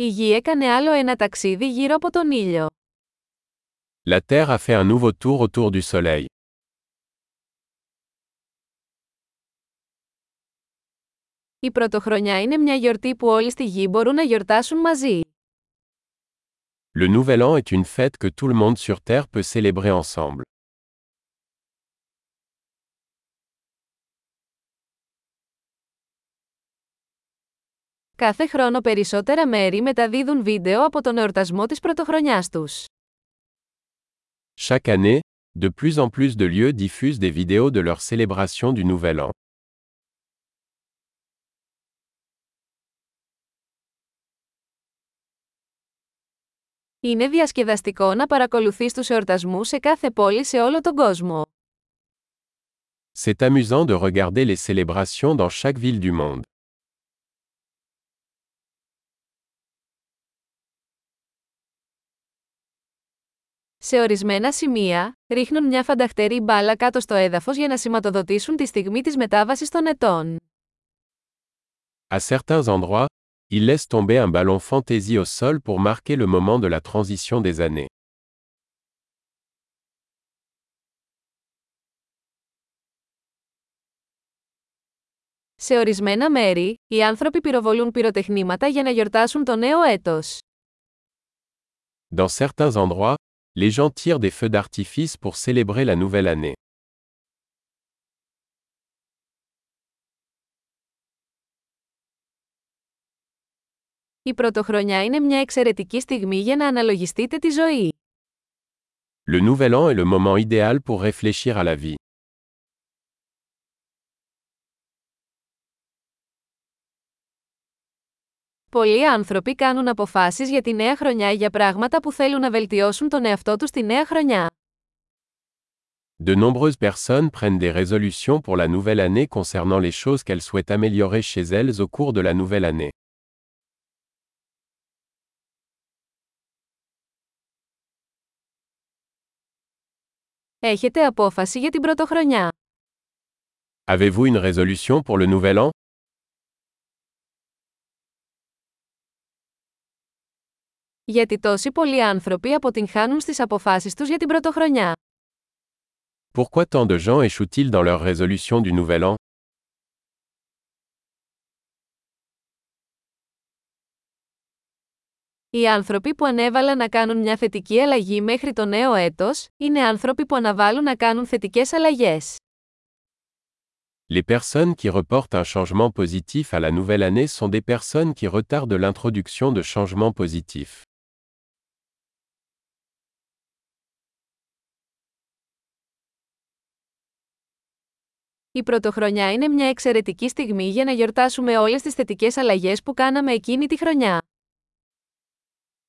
Η γη έκανε άλλο ένα ταξίδι γύρω από τον ήλιο. La Terre a fait un nouveau tour autour du Soleil. Η πρωτοχρονιά είναι μια γιορτή που όλοι στη γη μπορούν να γιορτάσουν μαζί. Le Nouvel An est une fête que tout le monde sur Terre peut célébrer ensemble. Κάθε χρόνο περισσότερα μέρη μεταδίδουν βίντεο από τον εορτασμό της πρωτοχρονιάς τους. Chaque année, de plus en plus de lieux diffusent des vidéos de leur célébration du Nouvel An. Είναι διασκεδαστικό να παρακολουθείς τους εορτασμούς σε κάθε πόλη σε όλο τον κόσμο. C'est amusant de regarder les célébrations dans chaque ville du monde. Σε ορισμένα σημεία, ρίχνουν μια φανταχτερή μπάλα κάτω στο έδαφος για να σηματοδοτήσουν τη στιγμή της μετάβασης των ετών. À certains endroits, ils laissent tomber un ballon fantaisie au sol pour marquer le moment de la transition des années. Σε ορισμένα μέρη, οι άνθρωποι πυροβολούν πυροτεχνήματα για να γιορτάσουν το νέο έτος. Dans certains endroits, les gens tirent des feux d'artifice pour célébrer la nouvelle année. Η πρωτοχρονιά είναι μια εξαιρετική στιγμή για να αναλογιστείτε τη ζωή. Le Nouvel An est le moment idéal pour réfléchir à la vie. Πολλοί άνθρωποι κάνουν αποφάσεις για τη νέα χρονιά για πράγματα που θέλουν να βελτιώσουν τον εαυτό τους τη νέα χρονιά. De nombreuses personnes prennent des résolutions pour la nouvelle année concernant les choses qu'elles souhaitent améliorer chez elles au cours de la nouvelle année. Έχετε απόφαση για την πρωτοχρονιά. Avez-vous une résolution pour le Nouvel An Γιατί τόσοι πολλοί άνθρωποι αποτυγχάνουν στις αποφάσεις τους για την πρωτοχρονιά. Pourquoi tant de gens échouent-ils dans leurs résolutions du Nouvel An Οι άνθρωποι που ανέβαλαν να κάνουν μια θετική αλλαγή μέχρι το νέο έτος, είναι άνθρωποι που αναβάλουν να κάνουν θετικές αλλαγές. Les personnes qui reportent un changement positif à la nouvelle année sont des personnes qui retardent l'introduction de changements positifs. Η πρωτοχρονιά είναι μια εξαιρετική στιγμή για να γιορτάσουμε όλες τις θετικές αλλαγές που κάναμε εκείνη τη χρονιά.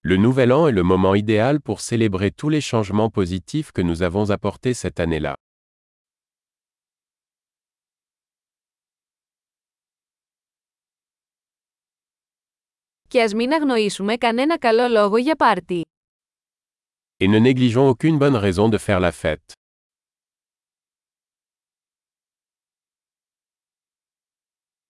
Le Nouvel An est le moment idéal pour célébrer tous les changements positifs que nous avons apportés cette année-là. Και ας μην αγνοήσουμε κανένα καλό λόγο για πάρτι. Et ne négligeons aucune bonne raison de faire la fête.